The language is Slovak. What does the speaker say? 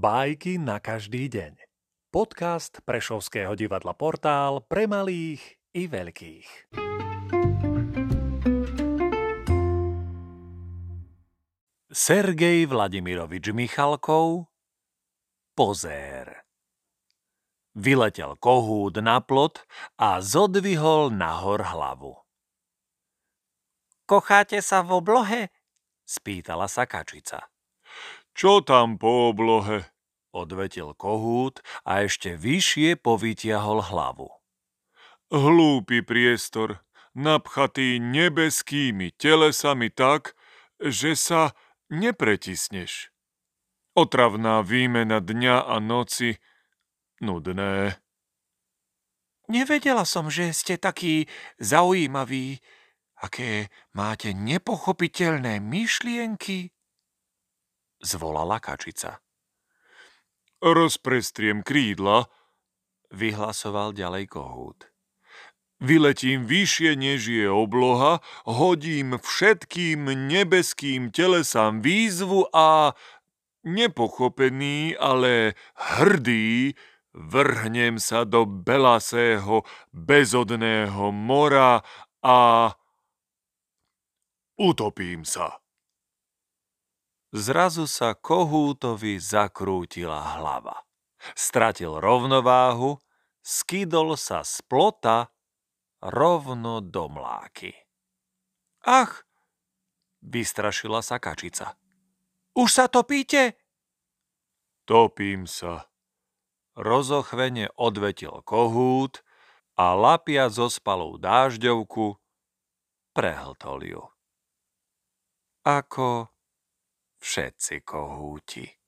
Bajky na každý deň. Podcast Prešovského divadla Portál pre malých i veľkých. Sergej Vladimirovič Michalkov Pozér Vyletel kohút na plot a zodvihol nahor hlavu. Kocháte sa v oblohe? spýtala sa kačica. Čo tam po oblohe? Odvetil kohút a ešte vyššie povytiahol hlavu. Hlúpy priestor, napchatý nebeskými telesami tak, že sa nepretisneš. Otravná výmena dňa a noci, nudné. Nevedela som, že ste taký zaujímavý. Aké máte nepochopiteľné myšlienky? Zvolala kačica. Rozprestriem krídla, vyhlasoval ďalej kohút. Vyletím vyššie, než je obloha, hodím všetkým nebeským telesám výzvu a nepochopený, ale hrdý, vrhnem sa do belasého, bezodného mora a utopím sa. Zrazu sa kohútovi zakrútila hlava. Stratil rovnováhu, skydol sa z plota rovno do mláky. Ach, vystrašila sa kačica. Už sa topíte? Topím sa. Rozochvene odvetil kohút a lapia zo spalou dážďovku prehltol ju. Ako všetci kohúti.